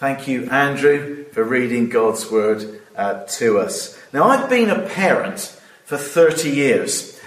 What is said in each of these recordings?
Thank you, Andrew, for reading God's word uh, to us. Now, I've been a parent for 30 years.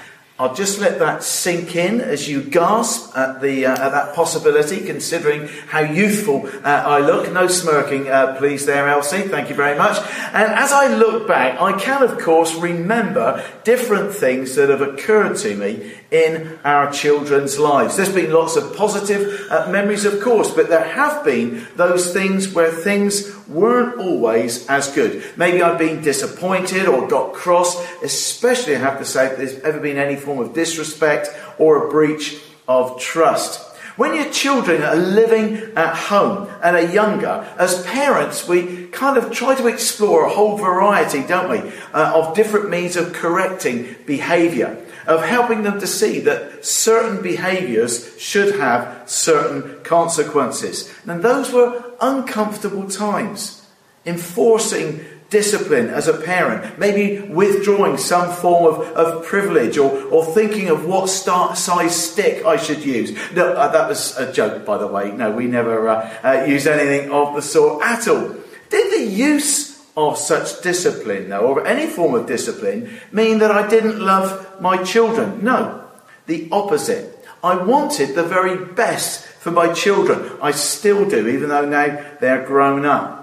I'll just let that sink in as you gasp at, the, uh, at that possibility, considering how youthful uh, I look. No smirking, uh, please, there, Elsie. Thank you very much. And as I look back, I can, of course, remember different things that have occurred to me in our children's lives. There's been lots of positive uh, memories, of course, but there have been those things where things weren't always as good. Maybe I've been disappointed or got cross, especially, I have to say, if there's ever been any form of disrespect or a breach of trust. When your children are living at home and are younger, as parents, we kind of try to explore a whole variety, don't we, uh, of different means of correcting behaviour, of helping them to see that certain behaviours should have certain consequences. And those were uncomfortable times. Enforcing discipline as a parent, maybe withdrawing some form of, of privilege or, or thinking of what start, size stick I should use. No, uh, that was a joke, by the way. No, we never uh, uh, use anything of the sort at all. Did the use of such discipline, though, or any form of discipline, mean that I didn't love my children? No, the opposite. I wanted the very best for my children. I still do, even though now they're grown up.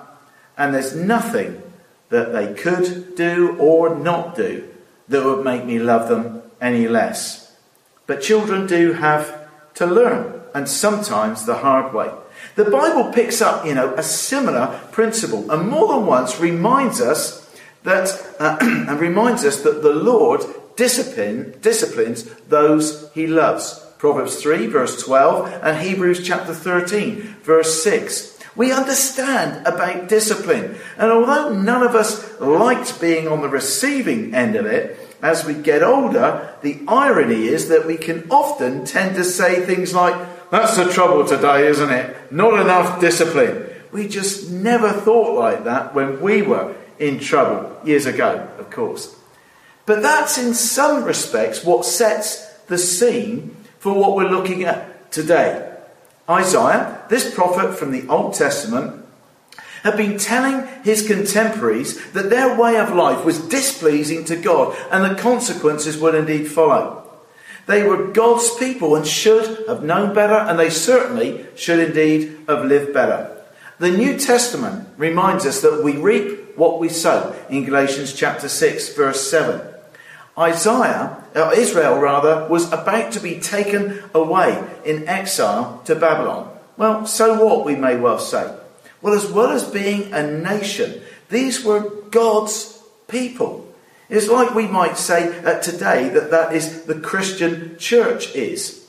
And there's nothing that they could do or not do that would make me love them any less. But children do have to learn, and sometimes the hard way. The Bible picks up, you know, a similar principle, and more than once reminds us that, uh, and reminds us that the Lord discipline, disciplines those he loves. Proverbs 3, verse 12, and Hebrews chapter 13, verse 6. We understand about discipline. And although none of us liked being on the receiving end of it, as we get older, the irony is that we can often tend to say things like, That's the trouble today, isn't it? Not enough discipline. We just never thought like that when we were in trouble years ago, of course. But that's in some respects what sets the scene for what we're looking at today. Isaiah, this prophet from the Old Testament, had been telling his contemporaries that their way of life was displeasing to God and the consequences would indeed follow. They were God's people and should have known better, and they certainly should indeed have lived better. The New Testament reminds us that we reap what we sow in Galatians chapter 6, verse 7. Isaiah, uh, Israel rather, was about to be taken away in exile to Babylon. Well, so what, we may well say. Well, as well as being a nation, these were God's people. It's like we might say uh, today that that is the Christian church is.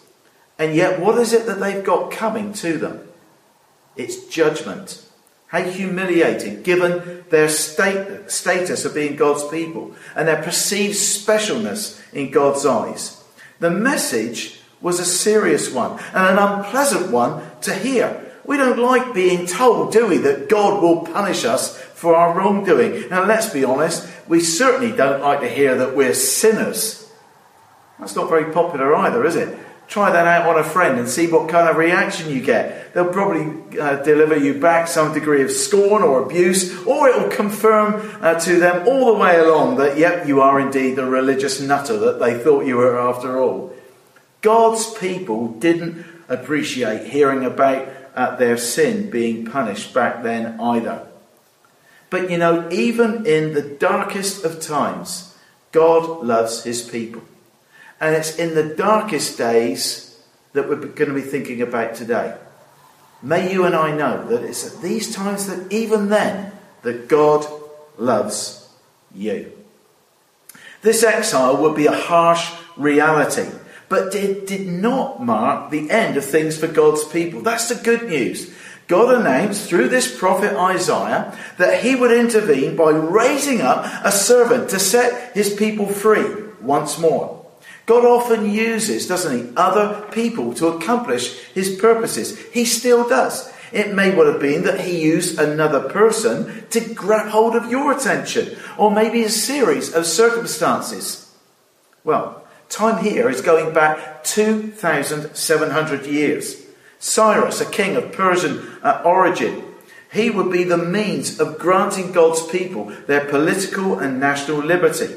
And yet, what is it that they've got coming to them? It's judgment. How humiliating, given their state, status of being God's people and their perceived specialness in God's eyes. The message was a serious one and an unpleasant one to hear. We don't like being told, do we, that God will punish us for our wrongdoing. Now, let's be honest, we certainly don't like to hear that we're sinners. That's not very popular either, is it? Try that out on a friend and see what kind of reaction you get. They'll probably uh, deliver you back some degree of scorn or abuse, or it will confirm uh, to them all the way along that, yep, you are indeed the religious nutter that they thought you were after all. God's people didn't appreciate hearing about uh, their sin being punished back then either. But you know, even in the darkest of times, God loves his people. And it's in the darkest days that we're going to be thinking about today. May you and I know that it's at these times that even then that God loves you. This exile would be a harsh reality, but it did not mark the end of things for God's people. That's the good news. God announced through this prophet Isaiah that he would intervene by raising up a servant to set his people free once more. God often uses, doesn't he, other people to accomplish his purposes. He still does. It may well have been that he used another person to grab hold of your attention, or maybe a series of circumstances. Well, time here is going back 2,700 years. Cyrus, a king of Persian uh, origin, He would be the means of granting God's people their political and national liberty.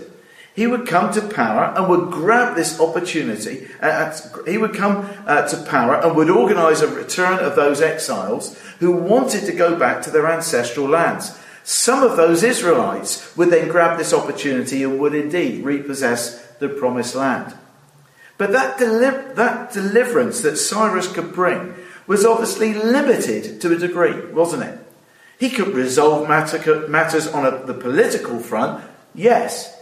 He would come to power and would grab this opportunity. Uh, he would come uh, to power and would organize a return of those exiles who wanted to go back to their ancestral lands. Some of those Israelites would then grab this opportunity and would indeed repossess the promised land. But that, deli- that deliverance that Cyrus could bring was obviously limited to a degree, wasn't it? He could resolve matter, matters on a, the political front, yes,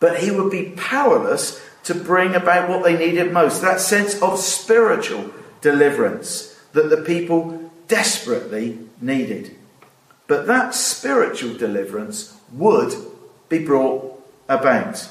but he would be powerless to bring about what they needed most that sense of spiritual deliverance that the people desperately needed. But that spiritual deliverance would be brought about.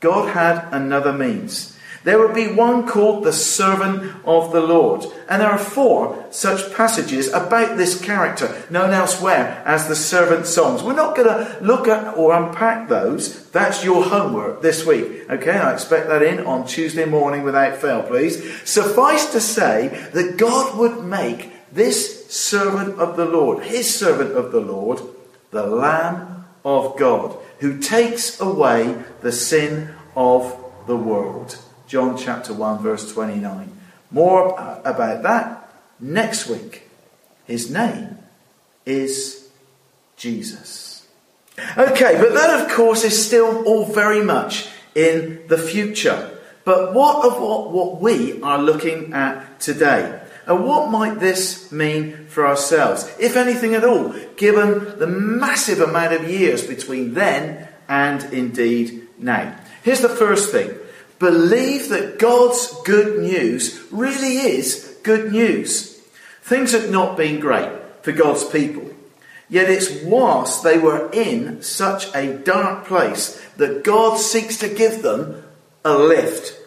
God had another means. There would be one called the servant of the Lord. And there are four such passages about this character, known elsewhere as the servant songs. We're not going to look at or unpack those. That's your homework this week. Okay, I expect that in on Tuesday morning without fail, please. Suffice to say that God would make this servant of the Lord, his servant of the Lord, the Lamb of God, who takes away the sin of the world. John chapter 1, verse 29. More about that next week. His name is Jesus. Okay, but that of course is still all very much in the future. But what of what, what we are looking at today? And what might this mean for ourselves, if anything at all, given the massive amount of years between then and indeed now? Here's the first thing believe that God's good news really is good news. Things have not been great for God's people. Yet it's whilst they were in such a dark place that God seeks to give them a lift.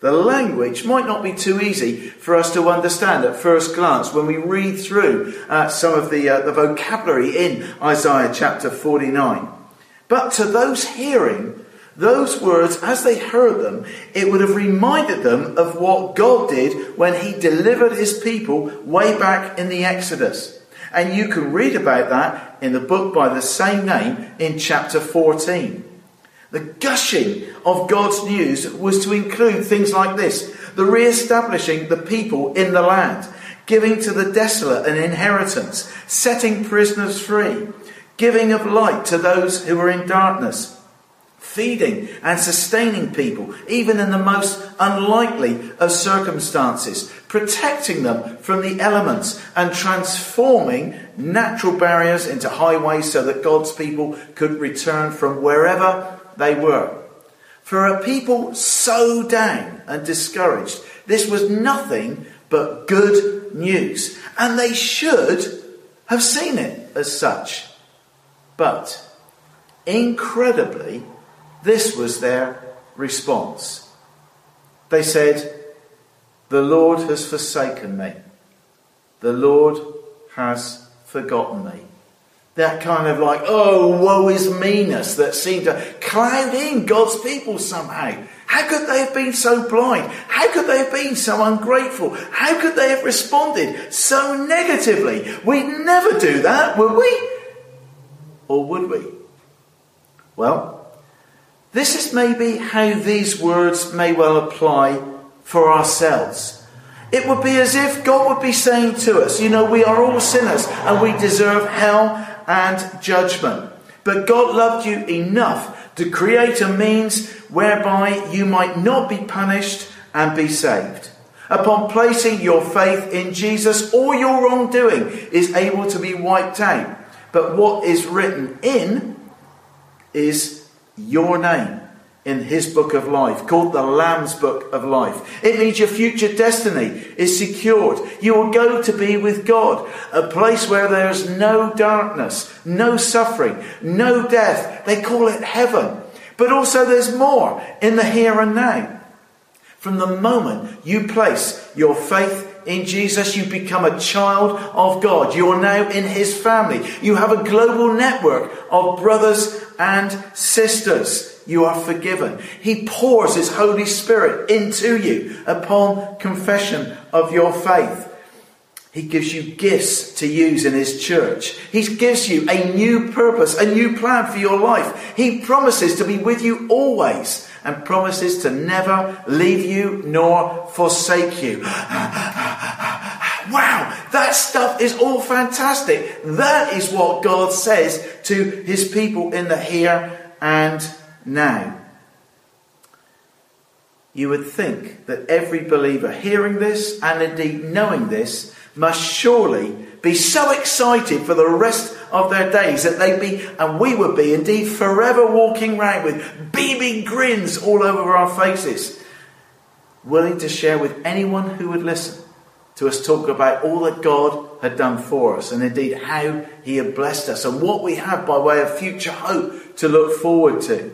The language might not be too easy for us to understand at first glance when we read through uh, some of the, uh, the vocabulary in Isaiah chapter 49. But to those hearing those words, as they heard them, it would have reminded them of what God did when He delivered His people way back in the Exodus. And you can read about that in the book by the same name in chapter 14. The gushing of God's news was to include things like this the re establishing the people in the land, giving to the desolate an inheritance, setting prisoners free, giving of light to those who were in darkness feeding and sustaining people, even in the most unlikely of circumstances, protecting them from the elements and transforming natural barriers into highways so that God's people could return from wherever they were. For a people so down and discouraged, this was nothing but good news, and they should have seen it as such. But incredibly, this was their response. They said, The Lord has forsaken me. The Lord has forgotten me. That kind of like, oh, woe is meanness that seemed to cloud in God's people somehow. How could they have been so blind? How could they have been so ungrateful? How could they have responded so negatively? We'd never do that, would we? Or would we? Well, this is maybe how these words may well apply for ourselves. It would be as if God would be saying to us, you know, we are all sinners and we deserve hell and judgment. But God loved you enough to create a means whereby you might not be punished and be saved. Upon placing your faith in Jesus, all your wrongdoing is able to be wiped out. But what is written in is your name in his book of life, called the Lamb's book of life. It means your future destiny is secured. You will go to be with God, a place where there is no darkness, no suffering, no death. They call it heaven. But also there's more in the here and now. From the moment you place your faith in Jesus, you become a child of God. You are now in His family. You have a global network of brothers and sisters. You are forgiven. He pours His Holy Spirit into you upon confession of your faith. He gives you gifts to use in His church. He gives you a new purpose, a new plan for your life. He promises to be with you always and promises to never leave you nor forsake you. wow, that stuff is all fantastic. That is what God says to His people in the here and now. You would think that every believer hearing this and indeed knowing this must surely be so excited for the rest of their days that they'd be, and we would be indeed, forever walking round with beaming grins all over our faces, willing to share with anyone who would listen to us talk about all that God had done for us and indeed how He had blessed us and what we have by way of future hope to look forward to.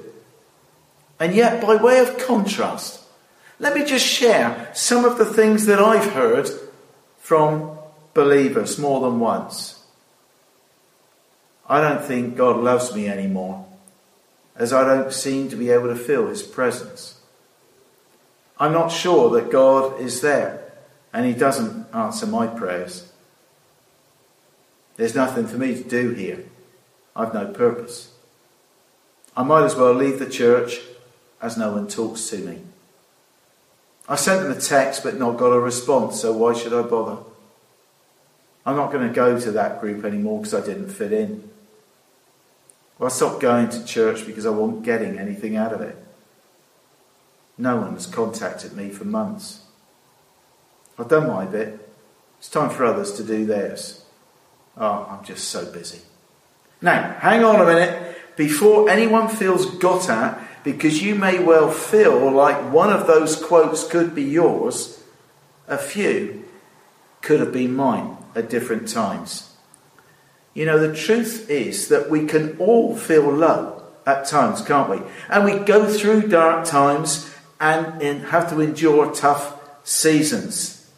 And yet, by way of contrast, let me just share some of the things that I've heard from believers more than once. I don't think God loves me anymore, as I don't seem to be able to feel His presence. I'm not sure that God is there, and He doesn't answer my prayers. There's nothing for me to do here. I've no purpose. I might as well leave the church as no one talks to me. I sent them a text but not got a response, so why should I bother? I'm not going to go to that group anymore because I didn't fit in. I stopped going to church because I wasn't getting anything out of it. No one has contacted me for months. I've done my bit. It's time for others to do theirs. Oh, I'm just so busy. Now, hang on a minute. Before anyone feels got at, because you may well feel like one of those quotes could be yours, a few could have been mine at different times. You know, the truth is that we can all feel low at times, can't we? And we go through dark times and have to endure tough seasons.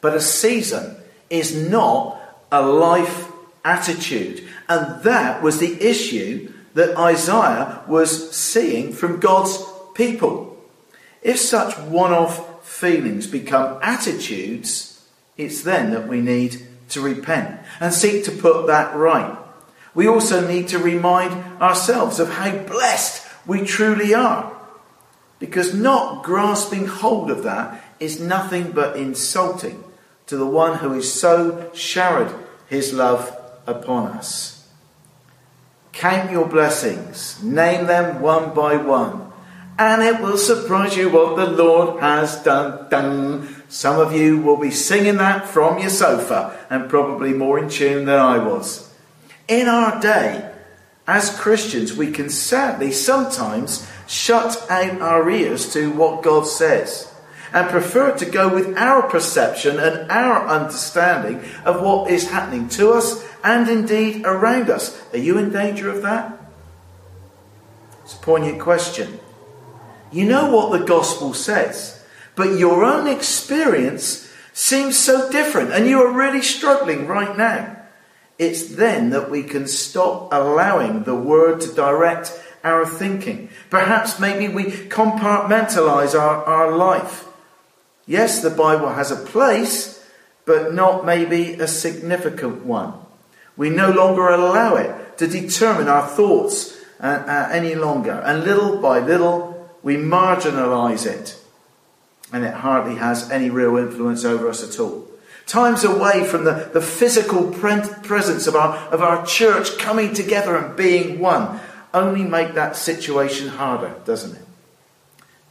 But a season is not a life attitude. And that was the issue that Isaiah was seeing from God's people. If such one off feelings become attitudes, it's then that we need to repent and seek to put that right. We also need to remind ourselves of how blessed we truly are. Because not grasping hold of that is nothing but insulting to the one who is so showered his love upon us. Count your blessings, name them one by one, and it will surprise you what the Lord has done. done. Some of you will be singing that from your sofa and probably more in tune than I was. In our day, as Christians, we can sadly sometimes shut out our ears to what God says and prefer to go with our perception and our understanding of what is happening to us and indeed around us. Are you in danger of that? It's a poignant question. You know what the gospel says, but your own experience seems so different and you are really struggling right now. It's then that we can stop allowing the word to direct our thinking. Perhaps maybe we compartmentalize our, our life. Yes, the Bible has a place, but not maybe a significant one. We no longer allow it to determine our thoughts uh, uh, any longer. And little by little, we marginalize it. And it hardly has any real influence over us at all. Times away from the, the physical presence of our, of our church coming together and being one only make that situation harder, doesn't it?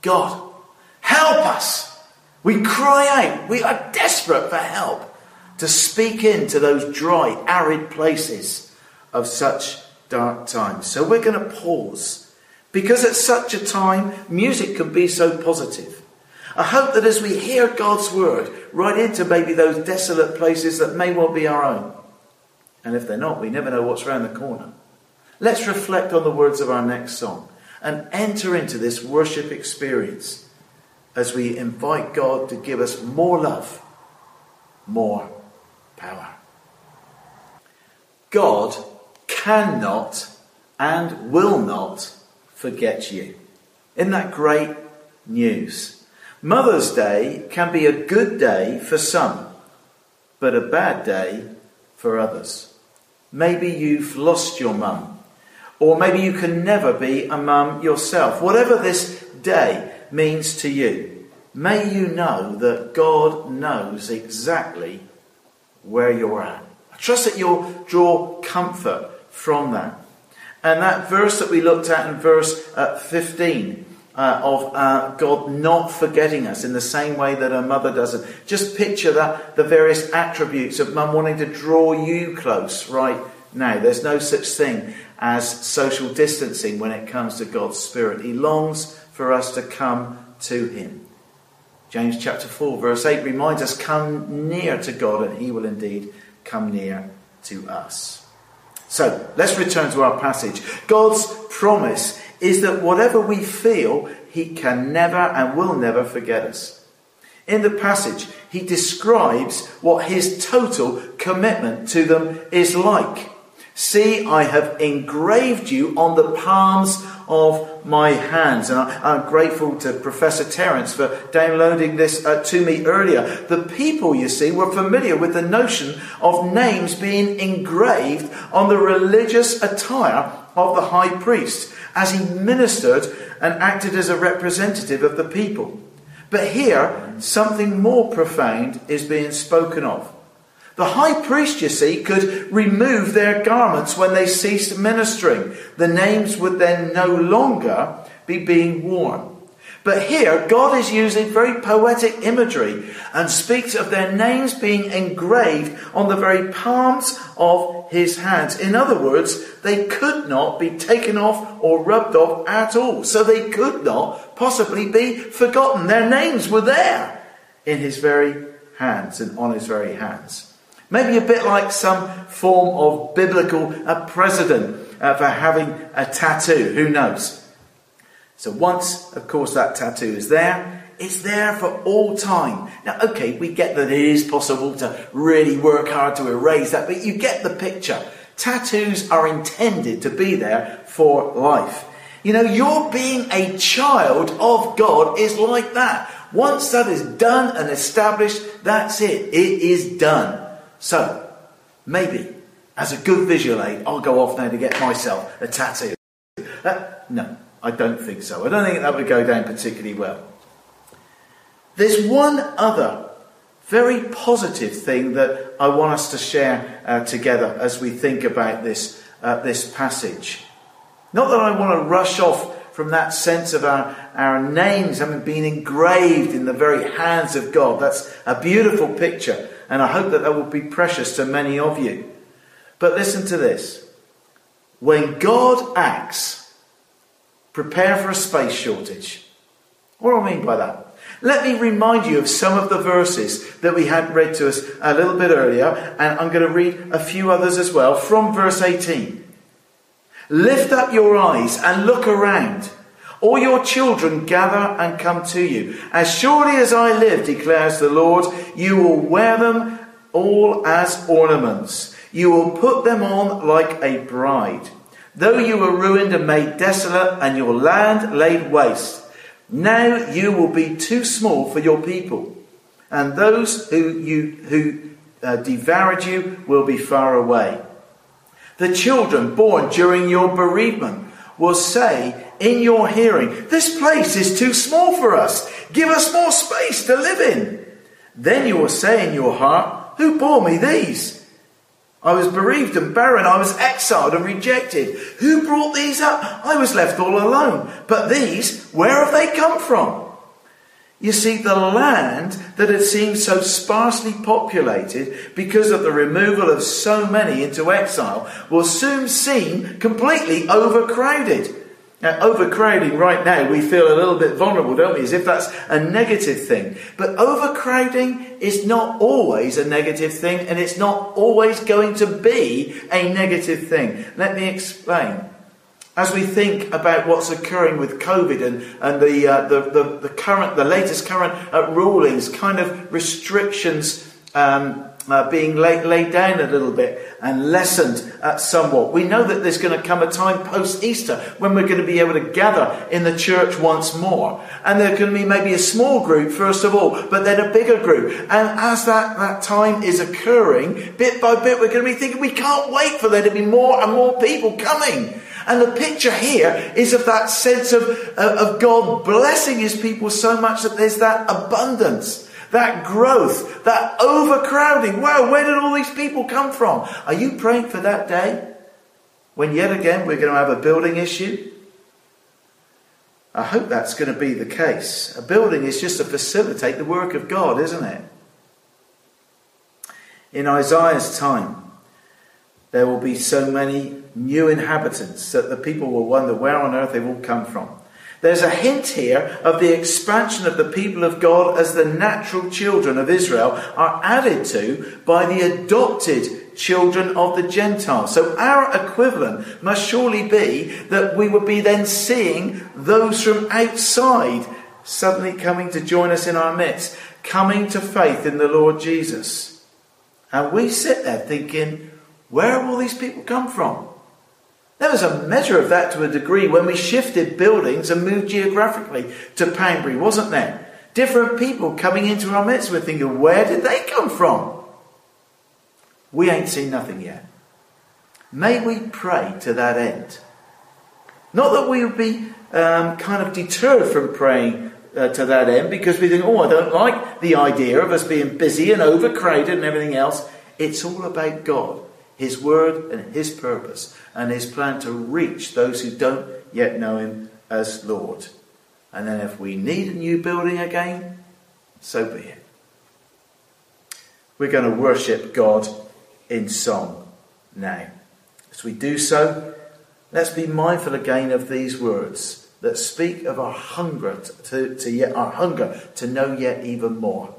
God, help us! We cry out. We are desperate for help to speak into those dry, arid places of such dark times. So we're going to pause because at such a time, music can be so positive. I hope that as we hear God's word right into maybe those desolate places that may well be our own, and if they're not, we never know what's around the corner. Let's reflect on the words of our next song and enter into this worship experience as we invite God to give us more love, more power. God cannot and will not forget you. Isn't that great news? Mother's Day can be a good day for some, but a bad day for others. Maybe you've lost your mum, or maybe you can never be a mum yourself. Whatever this day means to you, may you know that God knows exactly where you're at. I trust that you'll draw comfort from that. And that verse that we looked at in verse uh, 15 uh, of uh, God not forgetting us in the same way that a mother doesn't. Just picture that the various attributes of mum wanting to draw you close right now. There's no such thing as social distancing when it comes to God's Spirit. He longs for us to come to Him. James chapter 4, verse 8 reminds us come near to God, and He will indeed come near to us. So let's return to our passage. God's promise is that whatever we feel, He can never and will never forget us. In the passage, He describes what His total commitment to them is like. See, I have engraved you on the palms of my hands. And I, am grateful to Professor Terence for downloading this uh, to me earlier. The people, you see, were familiar with the notion of names being engraved on the religious attire of the high priest as he ministered and acted as a representative of the people. But here, something more profound is being spoken of. The high priest, you see, could remove their garments when they ceased ministering. The names would then no longer be being worn. But here, God is using very poetic imagery and speaks of their names being engraved on the very palms of his hands. In other words, they could not be taken off or rubbed off at all. So they could not possibly be forgotten. Their names were there in his very hands and on his very hands. Maybe a bit like some form of biblical precedent uh, for having a tattoo. Who knows? So once, of course, that tattoo is there, it's there for all time. Now, okay, we get that it is possible to really work hard to erase that, but you get the picture. Tattoos are intended to be there for life. You know, your being a child of God is like that. Once that is done and established, that's it. It is done. So, maybe, as a good visual aid, I'll go off now to get myself a tattoo. Uh, no, I don't think so. I don't think that would go down particularly well. There's one other very positive thing that I want us to share uh, together as we think about this, uh, this passage. Not that I want to rush off from that sense of our, our names having been engraved in the very hands of God. That's a beautiful picture and I hope that that will be precious to many of you. But listen to this. When God acts, prepare for a space shortage. What do I mean by that? Let me remind you of some of the verses that we had read to us a little bit earlier, and I'm going to read a few others as well from verse 18. Lift up your eyes and look around. All your children gather and come to you. As surely as I live, declares the Lord, you will wear them all as ornaments. You will put them on like a bride. Though you were ruined and made desolate, and your land laid waste, now you will be too small for your people, and those who you who uh, devoured you will be far away. The children born during your bereavement will say in your hearing, This place is too small for us. Give us more space to live in. Then you will say in your heart, Who bore me these? I was bereaved and barren. I was exiled and rejected. Who brought these up? I was left all alone. But these, where have they come from? You see, the land that had seemed so sparsely populated because of the removal of so many into exile will soon seem completely overcrowded. Now, overcrowding right now, we feel a little bit vulnerable, don't we? As if that's a negative thing. But overcrowding is not always a negative thing, and it's not always going to be a negative thing. Let me explain. As we think about what's occurring with COVID and, and the, uh, the, the, the, current, the latest current uh, rulings, kind of restrictions um, uh, being laid, laid down a little bit and lessened uh, somewhat. We know that there's going to come a time post Easter when we're going to be able to gather in the church once more. And there's going to be maybe a small group, first of all, but then a bigger group. And as that, that time is occurring, bit by bit, we're going to be thinking we can't wait for there to be more and more people coming. And the picture here is of that sense of, of God blessing his people so much that there's that abundance that growth, that overcrowding. Wow, where did all these people come from? Are you praying for that day when yet again we're going to have a building issue? I hope that's going to be the case. A building is just to facilitate the work of God, isn't it? In Isaiah's time, there will be so many new inhabitants that the people will wonder where on earth they've all come from. There's a hint here of the expansion of the people of God as the natural children of Israel are added to by the adopted children of the Gentiles. So our equivalent must surely be that we would be then seeing those from outside suddenly coming to join us in our midst, coming to faith in the Lord Jesus. And we sit there thinking, where all these people come from? There was a measure of that to a degree when we shifted buildings and moved geographically to Poundbury, wasn't there? Different people coming into our midst. We're thinking, where did they come from? We ain't seen nothing yet. May we pray to that end. Not that we would be um, kind of deterred from praying uh, to that end because we think, oh, I don't like the idea of us being busy and overcrowded and everything else. It's all about God his word and His purpose and His plan to reach those who don't yet know Him as Lord. And then if we need a new building again, so be it. We're going to worship God in song now. As we do so, let's be mindful again of these words that speak of our hunger to, to yet our hunger to know yet even more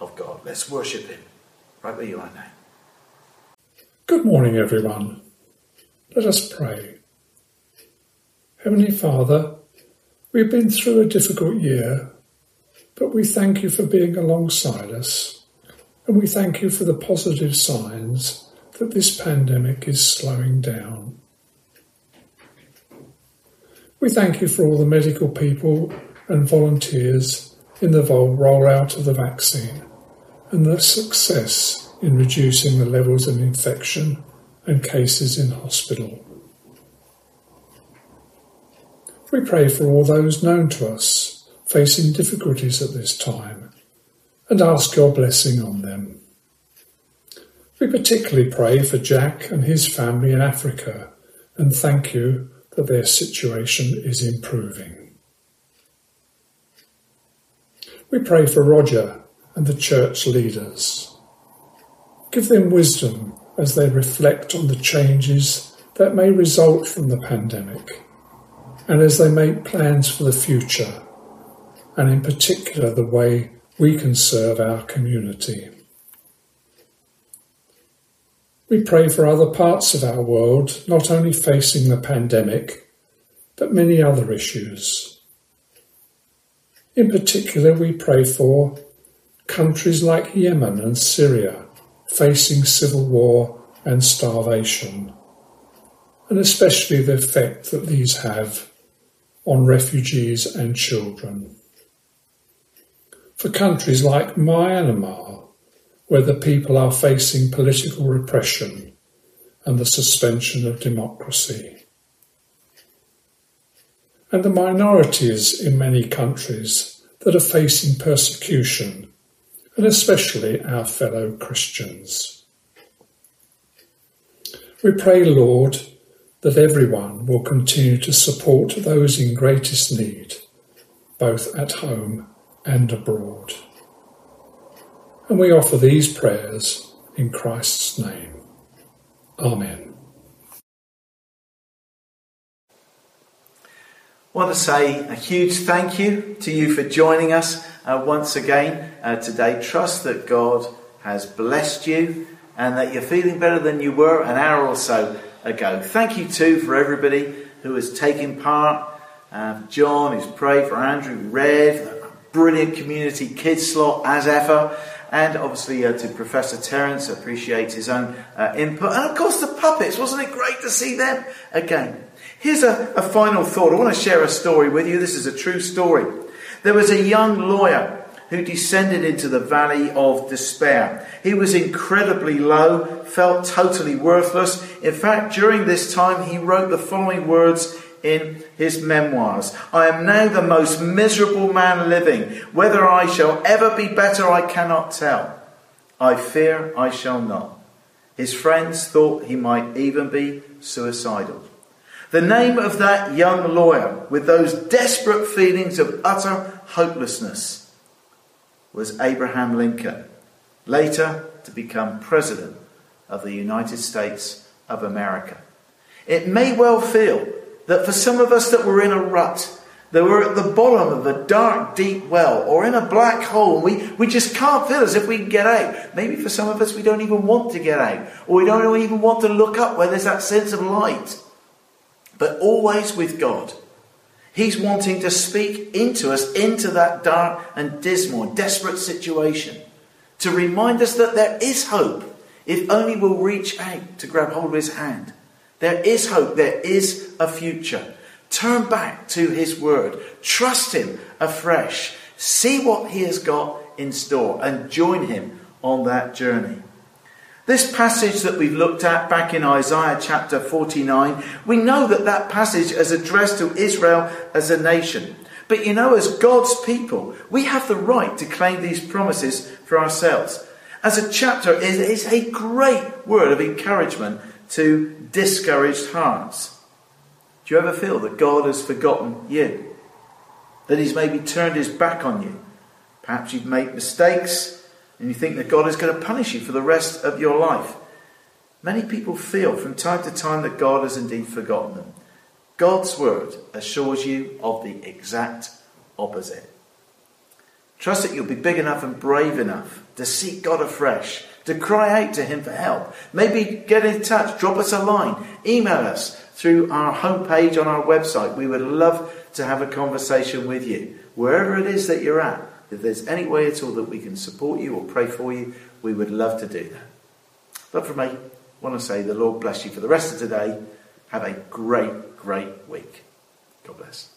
of God. Let's worship Him right where you are now. Good morning, everyone. Let us pray. Heavenly Father, we've been through a difficult year, but we thank you for being alongside us, and we thank you for the positive signs that this pandemic is slowing down. We thank you for all the medical people and volunteers in the rollout of the vaccine and the success in reducing the levels of infection and cases in hospital. We pray for all those known to us facing difficulties at this time and ask your blessing on them. We particularly pray for Jack and his family in Africa and thank you that their situation is improving. We pray for Roger and the church leaders. Give them wisdom as they reflect on the changes that may result from the pandemic and as they make plans for the future, and in particular the way we can serve our community. We pray for other parts of our world not only facing the pandemic, but many other issues. In particular, we pray for countries like Yemen and Syria facing civil war and starvation, and especially the effect that these have on refugees and children. For countries like Myanmar, where the people are facing political repression and the suspension of democracy. And the minorities in many countries that are facing persecution and especially our fellow Christians. We pray, Lord, that everyone will continue to support those in greatest need, both at home and abroad. And we offer these prayers in Christ's name. Amen. I want to say a huge thank you to you for joining us uh, once again uh, today. Trust that God has blessed you and that you're feeling better than you were an hour or so ago. Thank you too for everybody who has taken part. Uh, John who's prayed for Andrew, Rev, brilliant community kids slot as ever. and obviously uh, to Professor Terence, appreciate his own uh, input, and of course the puppets. Wasn't it great to see them again? Here's a, a final thought. I want to share a story with you. This is a true story. There was a young lawyer who descended into the valley of despair. He was incredibly low, felt totally worthless. In fact, during this time, he wrote the following words in his memoirs I am now the most miserable man living. Whether I shall ever be better, I cannot tell. I fear I shall not. His friends thought he might even be suicidal. The name of that young lawyer with those desperate feelings of utter hopelessness was Abraham Lincoln, later to become President of the United States of America. It may well feel that for some of us that were in a rut, that we're at the bottom of a dark, deep well or in a black hole, we, we just can't feel as if we can get out. Maybe for some of us, we don't even want to get out, or we don't even want to look up where there's that sense of light. But always with God. He's wanting to speak into us, into that dark and dismal, desperate situation, to remind us that there is hope if only we'll reach out to grab hold of His hand. There is hope. There is a future. Turn back to His Word. Trust Him afresh. See what He has got in store and join Him on that journey. This passage that we've looked at back in Isaiah chapter 49, we know that that passage is addressed to Israel as a nation. But you know, as God's people, we have the right to claim these promises for ourselves. As a chapter, it is a great word of encouragement to discouraged hearts. Do you ever feel that God has forgotten you? That He's maybe turned His back on you? Perhaps you've made mistakes and you think that God is going to punish you for the rest of your life. Many people feel from time to time that God has indeed forgotten them. God's word assures you of the exact opposite. Trust that you'll be big enough and brave enough to seek God afresh to cry out to Him for help. Maybe get in touch, drop us a line, email us through our homepage on our website. We would love to have a conversation with you. Wherever it is that you're at, if there's any way at all that we can support you or pray for you, we would love to do that. But for me, I want to say the Lord bless you for the rest of today. Have a great, great week. God bless.